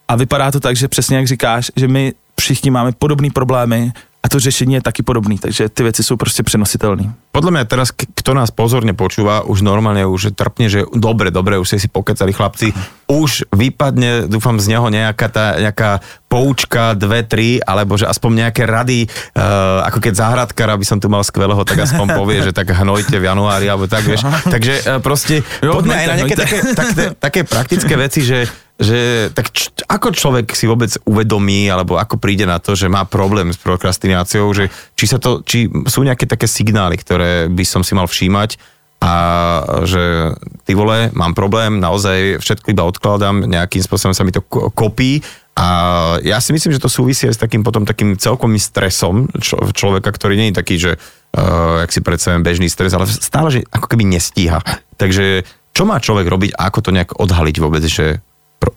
A vypadá to tak, že přesně jak říkáš, že my všichni máme podobné problémy, a to řešení je taky podobný, takže ty věci jsou prostě přenositelné. Podľa mňa teraz, kto nás pozorne počúva, už normálne už trpne, že dobre, dobre, už ste si pokecali chlapci, už vypadne, dúfam z neho nejaká tá, nejaká poučka, dve, tri, alebo že aspoň nejaké rady, uh, ako keď záhradkar, aby som tu mal skvelého, tak aspoň povie, že tak hnojte v januári, alebo tak, vieš. Takže uh, proste jo, poďme aj na nejaké také, také, také praktické veci, že že tak č- ako človek si vôbec uvedomí, alebo ako príde na to, že má problém s prokrastináciou, že či, sa to, či sú nejaké také signály, ktoré by som si mal všímať a že ty vole, mám problém, naozaj všetko iba odkladám, nejakým spôsobom sa mi to kopí a ja si myslím, že to súvisí aj s takým potom takým celkovým stresom človeka, ktorý nie je taký, že uh, jak si predstavím bežný stres, ale stále, že ako keby nestíha. Takže čo má človek robiť a ako to nejak odhaliť vôbec, že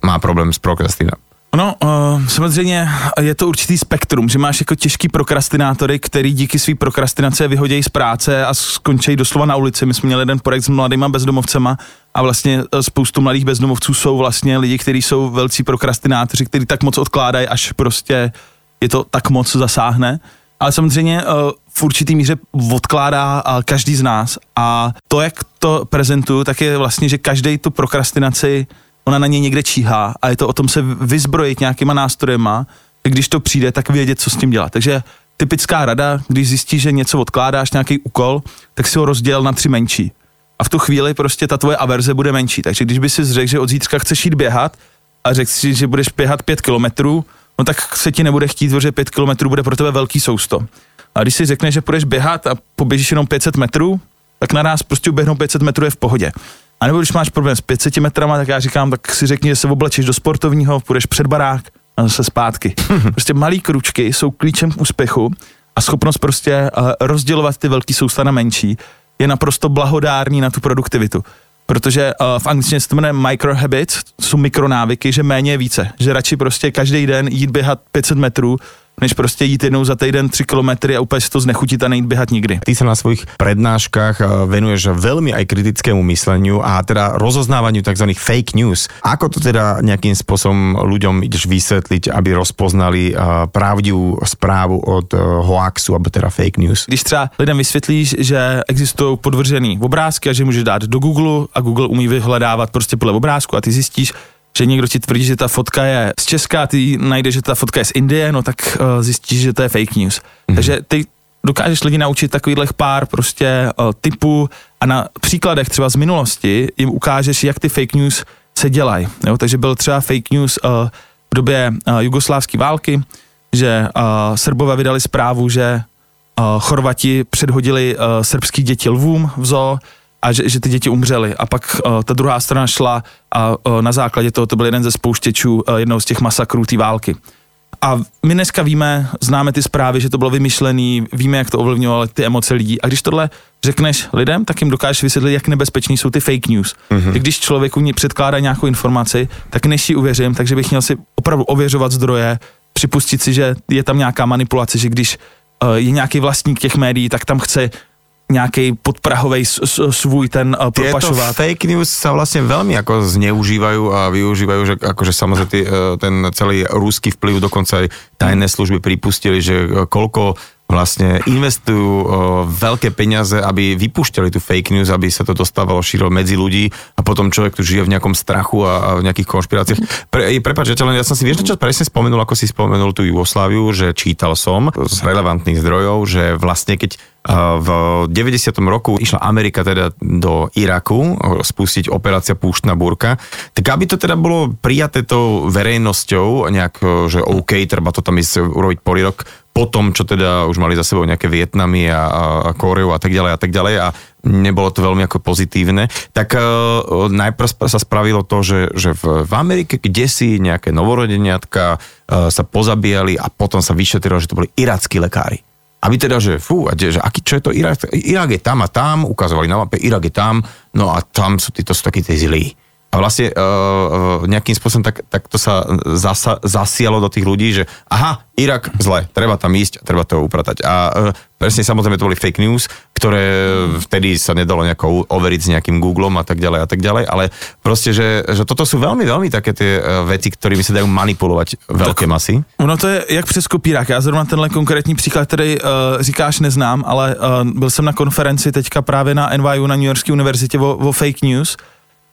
má problém s prokrastinátorem? No, uh, samozřejmě je to určitý spektrum, že máš jako těžký prokrastinátory, který díky své prokrastinace vyhodějí z práce a skončí doslova na ulici. My jsme měli jeden projekt s mladýma bezdomovcema a vlastně eh, spoustu mladých bezdomovců jsou vlastně lidi, kteří jsou velcí prokrastinátoři, kteří tak moc odkládají, až prostě je to tak moc zasáhne. Ale samozřejmě uh, v určitý míře odkládá uh, každý z nás a to, jak to prezentuju, tak je vlastně, že každý tu prokrastinaci ona na ně někde číhá a je to o tom se vyzbrojit nějakýma nástrojema, když to přijde, tak vědět, co s tím dělat. Takže typická rada, když zjistíš, že něco odkládáš, nějaký úkol, tak si ho rozděl na tři menší. A v tu chvíli prostě ta tvoje averze bude menší. Takže když by si řekl, že od zítřka chceš jít běhat a řekl si, že budeš běhat pět kilometrů, no tak se ti nebude chtít, protože pět kilometrů bude pro tebe velký sousto. A když si řekneš, že půjdeš běhat a poběžíš jenom 500 metrů, tak naraz prostě uběhnout 500 metrů je v pohodě. A nebo když máš problém s 500 metrama, tak já říkám, tak si řekni, že se oblečeš do sportovního, půjdeš před barák a zase zpátky. [laughs] prostě malý kručky jsou klíčem k úspěchu a schopnost prostě uh, rozdělovat ty velký sousta na menší je naprosto blahodární na tu produktivitu. Protože uh, v angličtině se to jmenuje microhabits, jsou mikronávyky, že méně je více. Že radši prostě každý den jít běhat 500 metrů, než prostě jít jednou za týden 3 kilometry a úplně si to znechutit a nejít běhat nikdy. Ty sa na svojich prednáškach eh, venuješ veľmi aj kritickému mysleniu a teda rozoznávaniu tzv. fake news. Ako to teda nejakým spôsobom ľuďom ideš vysvetliť, aby rozpoznali eh, pravdivú správu od eh, hoaxu, alebo teda fake news? Když třeba lidem vysvětlíš, že existují podvržený obrázky a že můžeš dát do Google a Google umí vyhledávat prostě podle obrázku a ty zjistíš, že někdo ti tvrdí, že ta fotka je z Česka, ty najde, že ta fotka je z Indie, no tak uh, zjistíš, že to je fake news. Mm-hmm. Takže ty dokážeš lidi naučit takových pár prostě uh, typů a na příkladech třeba z minulosti jim ukážeš, jak ty fake news se dělají. Takže byl třeba fake news uh, v době uh, jugoslávské války, že uh, Srbové vydali zprávu, že uh, Chorvati předhodili uh, srbský děti lvům v zoo a že, že ty děti umřely. A pak uh, ta druhá strana šla a uh, na základě toho to byl jeden ze spouštěčů uh, jednou z těch masakrů té války. A my dneska víme, známe ty zprávy, že to bylo vymyšlený, víme, jak to ovlivňovalo ty emoce lidí. A když tohle řekneš lidem, tak jim dokážeš vysvětlit, jak nebezpečný jsou ty fake news. Mm-hmm. Když člověku předkládá nějakou informaci, tak než ji uvěřím, takže bych měl si opravdu ověřovat zdroje, připustit si, že je tam nějaká manipulace, že když je nějaký vlastník těch médií, tak tam chce nejaký podprahovej svůj ten propašovať. Tieto fake news sa vlastne veľmi ako zneužívajú a využívajú, že akože samozrejme tý, uh, ten celý ruský vplyv, dokonca aj tajné služby pripustili, že uh, koľko vlastne investujú veľké peniaze, aby vypúšťali tú fake news, aby sa to dostávalo širo medzi ľudí a potom človek tu žije v nejakom strachu a, a v nejakých konšpiráciách. Pre, prepáč, ja, ja som si, vieš, čo presne spomenul, ako si spomenul tú Jugosláviu, že čítal som z relevantných zdrojov, že vlastne keď v 90. roku išla Amerika teda do Iraku spustiť operácia Púštna burka, tak aby to teda bolo prijaté tou verejnosťou, nejak, že OK, treba to tam ísť urobiť poriadok, po tom, čo teda už mali za sebou nejaké Vietnamy a, a, a Kóreu a tak ďalej a tak ďalej a nebolo to veľmi ako pozitívne, tak uh, najprv sa spravilo to, že, že v, v Amerike, kde si nejaké novorodeniatka uh, sa pozabíjali a potom sa vyšetrilo, že to boli irackí lekári. Aby teda, že fú, a že aký, čo je to Irak? Irak je tam a tam, ukazovali na mape, Irak je tam, no a tam sú títo sú takí tí zlí. A vlastne uh, nejakým spôsobom tak, tak to sa zasa, zasialo do tých ľudí, že aha, Irak zle, treba tam ísť treba to upratať. A uh, presne samozrejme to boli fake news, ktoré vtedy sa nedalo nejako overiť s nejakým Googlom a tak ďalej a tak ďalej, ale proste, že, že toto sú veľmi, veľmi také tie uh, veci, ktorými sa dajú manipulovať veľké tak, masy. Ono to je jak přes kopírák. Já zrovna tenhle konkrétní příklad, který uh, říkáš, neznám, ale uh, byl jsem na konferenci teďka právě na NYU na New Yorkské univerzitě o, o fake news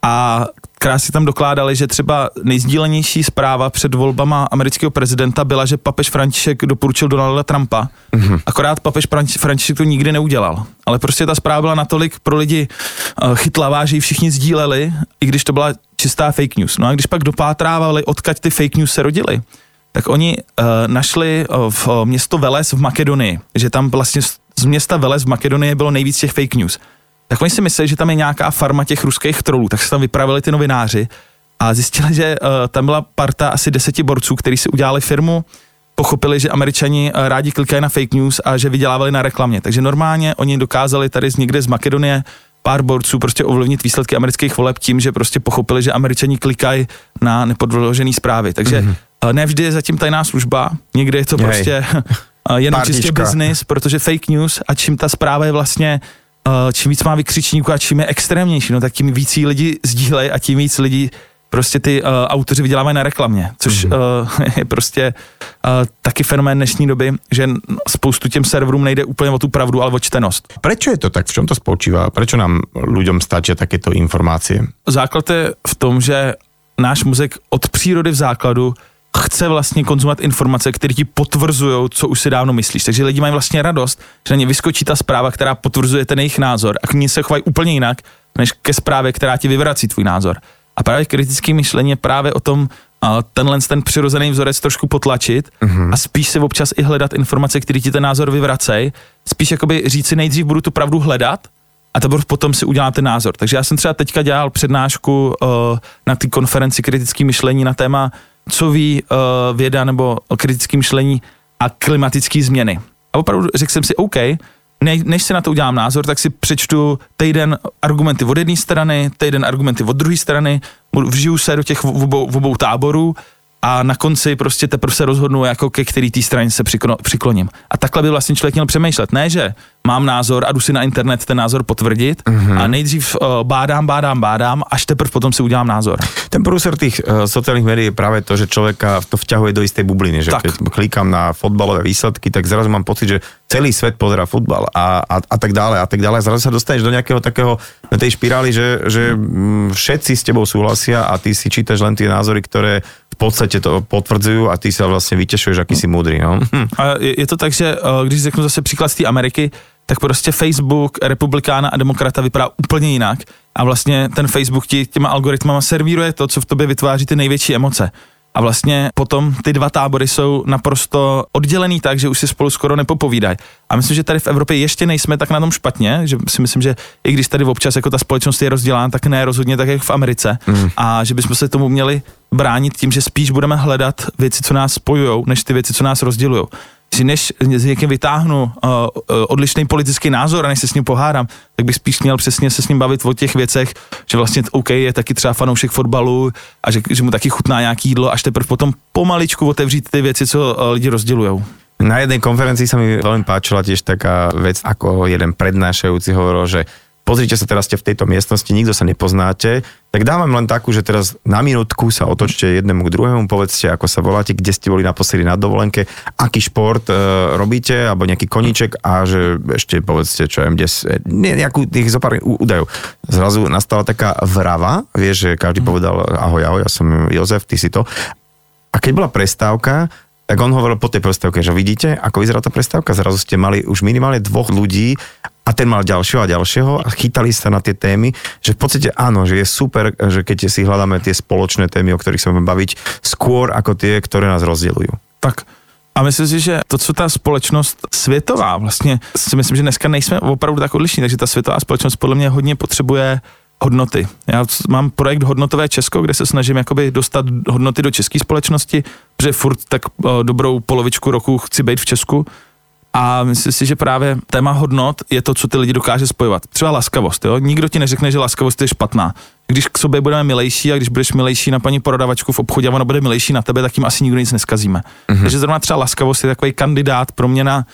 a krásně tam dokládali, že třeba nejzdílenější zpráva před volbama amerického prezidenta byla, že papež František doporučil Donalda Trumpa. Mm-hmm. Akorát papež František to nikdy neudělal. Ale prostě ta zpráva byla natolik pro lidi uh, chytlavá, že ji všichni sdíleli, i když to byla čistá fake news. No a když pak dopátrávali, odkaď ty fake news se rodily, tak oni uh, našli uh, v město Veles v Makedonii, že tam vlastně z města Veles v Makedonii bylo nejvíc těch fake news tak oni si mysleli, že tam je nějaká farma těch ruských trolů, tak se tam vypravili ty novináři a zjistili, že uh, tam byla parta asi deseti borců, kteří si udělali firmu, pochopili, že američani uh, rádi klikají na fake news a že vydělávali na reklamě. Takže normálně oni dokázali tady z někde z Makedonie pár borců prostě ovlivnit výsledky amerických voleb tím, že prostě pochopili, že američani klikají na nepodložené zprávy. Takže mm-hmm. ne vždy je zatím tajná služba, někdy je to Jej. prostě [laughs] jenom Párnička. čistě business, protože fake news a čím ta zpráva je vlastně Eh, čím víc má vykřičníků a čím je extrémnější, no tak tím víc lidi sdílej a tím víc lidí prostě ty uh, autoři vydělávají na reklamě, což mm-hmm. uh, [laughs] je prostě uh, taky fenomén dnešní doby, že spoustu těm serverům nejde úplně o tu pravdu, ale o čtenost. Proč je to tak? V čem to spočívá? Proč nám lidem stačí takéto informace? Základ je v tom, že náš mozek od přírody v základu chce vlastně konzumovat informace, které ti potvrzují, co už si dávno myslíš. Takže lidi mají vlastně radost, že na ně vyskočí ta zpráva, která potvrzuje ten jejich názor a k ní se chovají úplně jinak, než ke zprávě, která ti vyvrací tvůj názor. A právě kritické myšlení je právě o tom, tenhle ten přirozený vzorec trošku potlačit mm-hmm. a spíš se občas i hledat informace, které ti ten názor vyvracej. Spíš jakoby říci nejdřív budu tu pravdu hledat a teprve potom si udělám ten názor. Takže já jsem třeba teďka dělal přednášku uh, na té konferenci kritické myšlení na téma co ví uh, věda nebo kritické myšlení a klimatické změny. A opravdu řekl jsem si, OK, ne, než si na to udělám názor, tak si přečtu týden argumenty od jedné strany, týden argumenty od druhé strany, vžiju se do těch obou, obou táborů a na konci prostě teprve se rozhodnu, jako ke který té straně se přikloním. A takhle by vlastně člověk měl přemýšlet. Ne, že mám názor a jdu si na internet ten názor potvrdit mm-hmm. a nejdřív uh, bádám, bádám, bádám, až teprve potom si udělám názor. Ten průser těch uh, sociálních médií je právě to, že člověka to vťahuje do jisté bubliny, že tak. keď klikám na fotbalové výsledky, tak zrazu mám pocit, že celý svet pozera fotbal a, a, a tak dále a tak dále. Zrazu sa dostaneš do nejakého takého tej špirály, že, že mm, všetci s tebou súhlasia a ty si čítaš len tie názory, ktoré v podstate to potvrdzujú a ty sa vlastne vytešuješ, aký si múdry. No? [laughs] A je, je to tak, že eh, když řeknu zase příklad z té Ameriky, tak prostě Facebook republikána a demokrata vypadá úplně jinak a vlastně ten Facebook ti těma algoritmama servíruje to, co v tobě vytváří ty největší emoce. A vlastně potom ty dva tábory jsou naprosto oddělený tak, že už si spolu skoro nepopovídají. A myslím, že tady v Evropě ještě nejsme tak na tom špatně, že si myslím, že i když tady občas jako ta společnost je rozdělána, tak ne rozhodně tak, jak v Americe. Mm. A že bychom se tomu měli bránit tím, že spíš budeme hledat věci, co nás spojují, než ty věci, co nás rozdělují že než s někým vytáhnu uh, odlišný politický názor a než se s ním pohádám, tak bych spíš měl přesně se s ním bavit o těch věcech, že vlastně OK je taky třeba fanoušek fotbalu a že, že mu taky chutná nějaký jídlo, až teprve potom pomaličku otevřít ty věci, co uh, lidi rozdělují. Na jednej konferencii sa mi veľmi páčila tiež taká vec, ako jeden prednášajúci hovoril, že pozrite sa teraz ste v tejto miestnosti, nikto sa nepoznáte, tak dávam len takú, že teraz na minútku sa otočte jednému k druhému, povedzte, ako sa voláte, kde ste boli naposledy na dovolenke, aký šport e, robíte, alebo nejaký koníček a že ešte povedzte, čo kde, nie, nejakú tých zopár údajov. Zrazu nastala taká vrava, vieš, že každý mhm. povedal ahoj, ahoj, ja som Jozef, ty si to. A keď bola prestávka, tak on hovoril po tej prestávke, že vidíte, ako vyzerá tá prestávka, zrazu ste mali už minimálne dvoch ľudí a ten mal ďalšieho a ďalšieho a chytali sa na tie témy, že v podstate áno, že je super, že keď si hľadáme tie spoločné témy, o ktorých sa budeme baviť, skôr ako tie, ktoré nás rozdelujú. Tak a myslím si, že to, co ta společnost světová, vlastně si myslím, že dneska nejsme opravdu tak odlišní, takže ta světová společnost podle mě hodně potřebuje hodnoty. Já mám projekt Hodnotové Česko, kde se snažím jakoby dostat hodnoty do české společnosti, protože furt tak dobrou polovičku roku chci být v Česku a myslím si, že právě téma hodnot je to, co ty lidi dokáže spojovat. Třeba laskavost. Jo? Nikdo ti neřekne, že laskavost je špatná. Když k sobě budeme milejší a když budeš milejší na paní prodavačku v obchodě a ona bude milejší na tebe, tak tím asi nikdo nic neskazíme. Mm-hmm. Takže zrovna třeba laskavost je takový kandidát pro mě na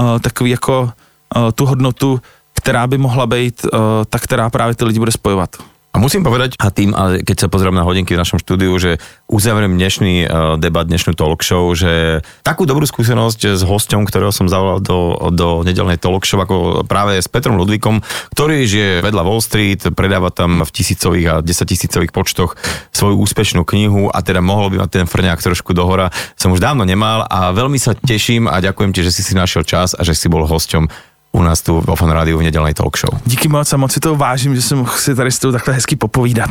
uh, takový jako uh, tu hodnotu, která by mohla být uh, ta, která právě ty lidi bude spojovat. A musím povedať, a tým, ale keď sa pozriem na hodinky v našom štúdiu, že uzavriem dnešný uh, debat, dnešnú talk show, že takú dobrú skúsenosť s hosťom, ktorého som zavolal do, do nedelnej talk show, ako práve s Petrom Ludvíkom, ktorý žije vedľa Wall Street, predáva tam v tisícových a desatisícových počtoch svoju úspešnú knihu a teda mohol by mať ten frňák trošku dohora. Som už dávno nemal a veľmi sa teším a ďakujem ti, že si si našiel čas a že si bol hosťom u nás tu vo Fan Rádiu v nedelnej talk show. Díky moc a moc si to vážím, že jsem mohl si tady s tou takhle hezky popovídat.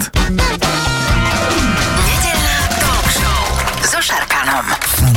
Talk show so Šarkanom. Fan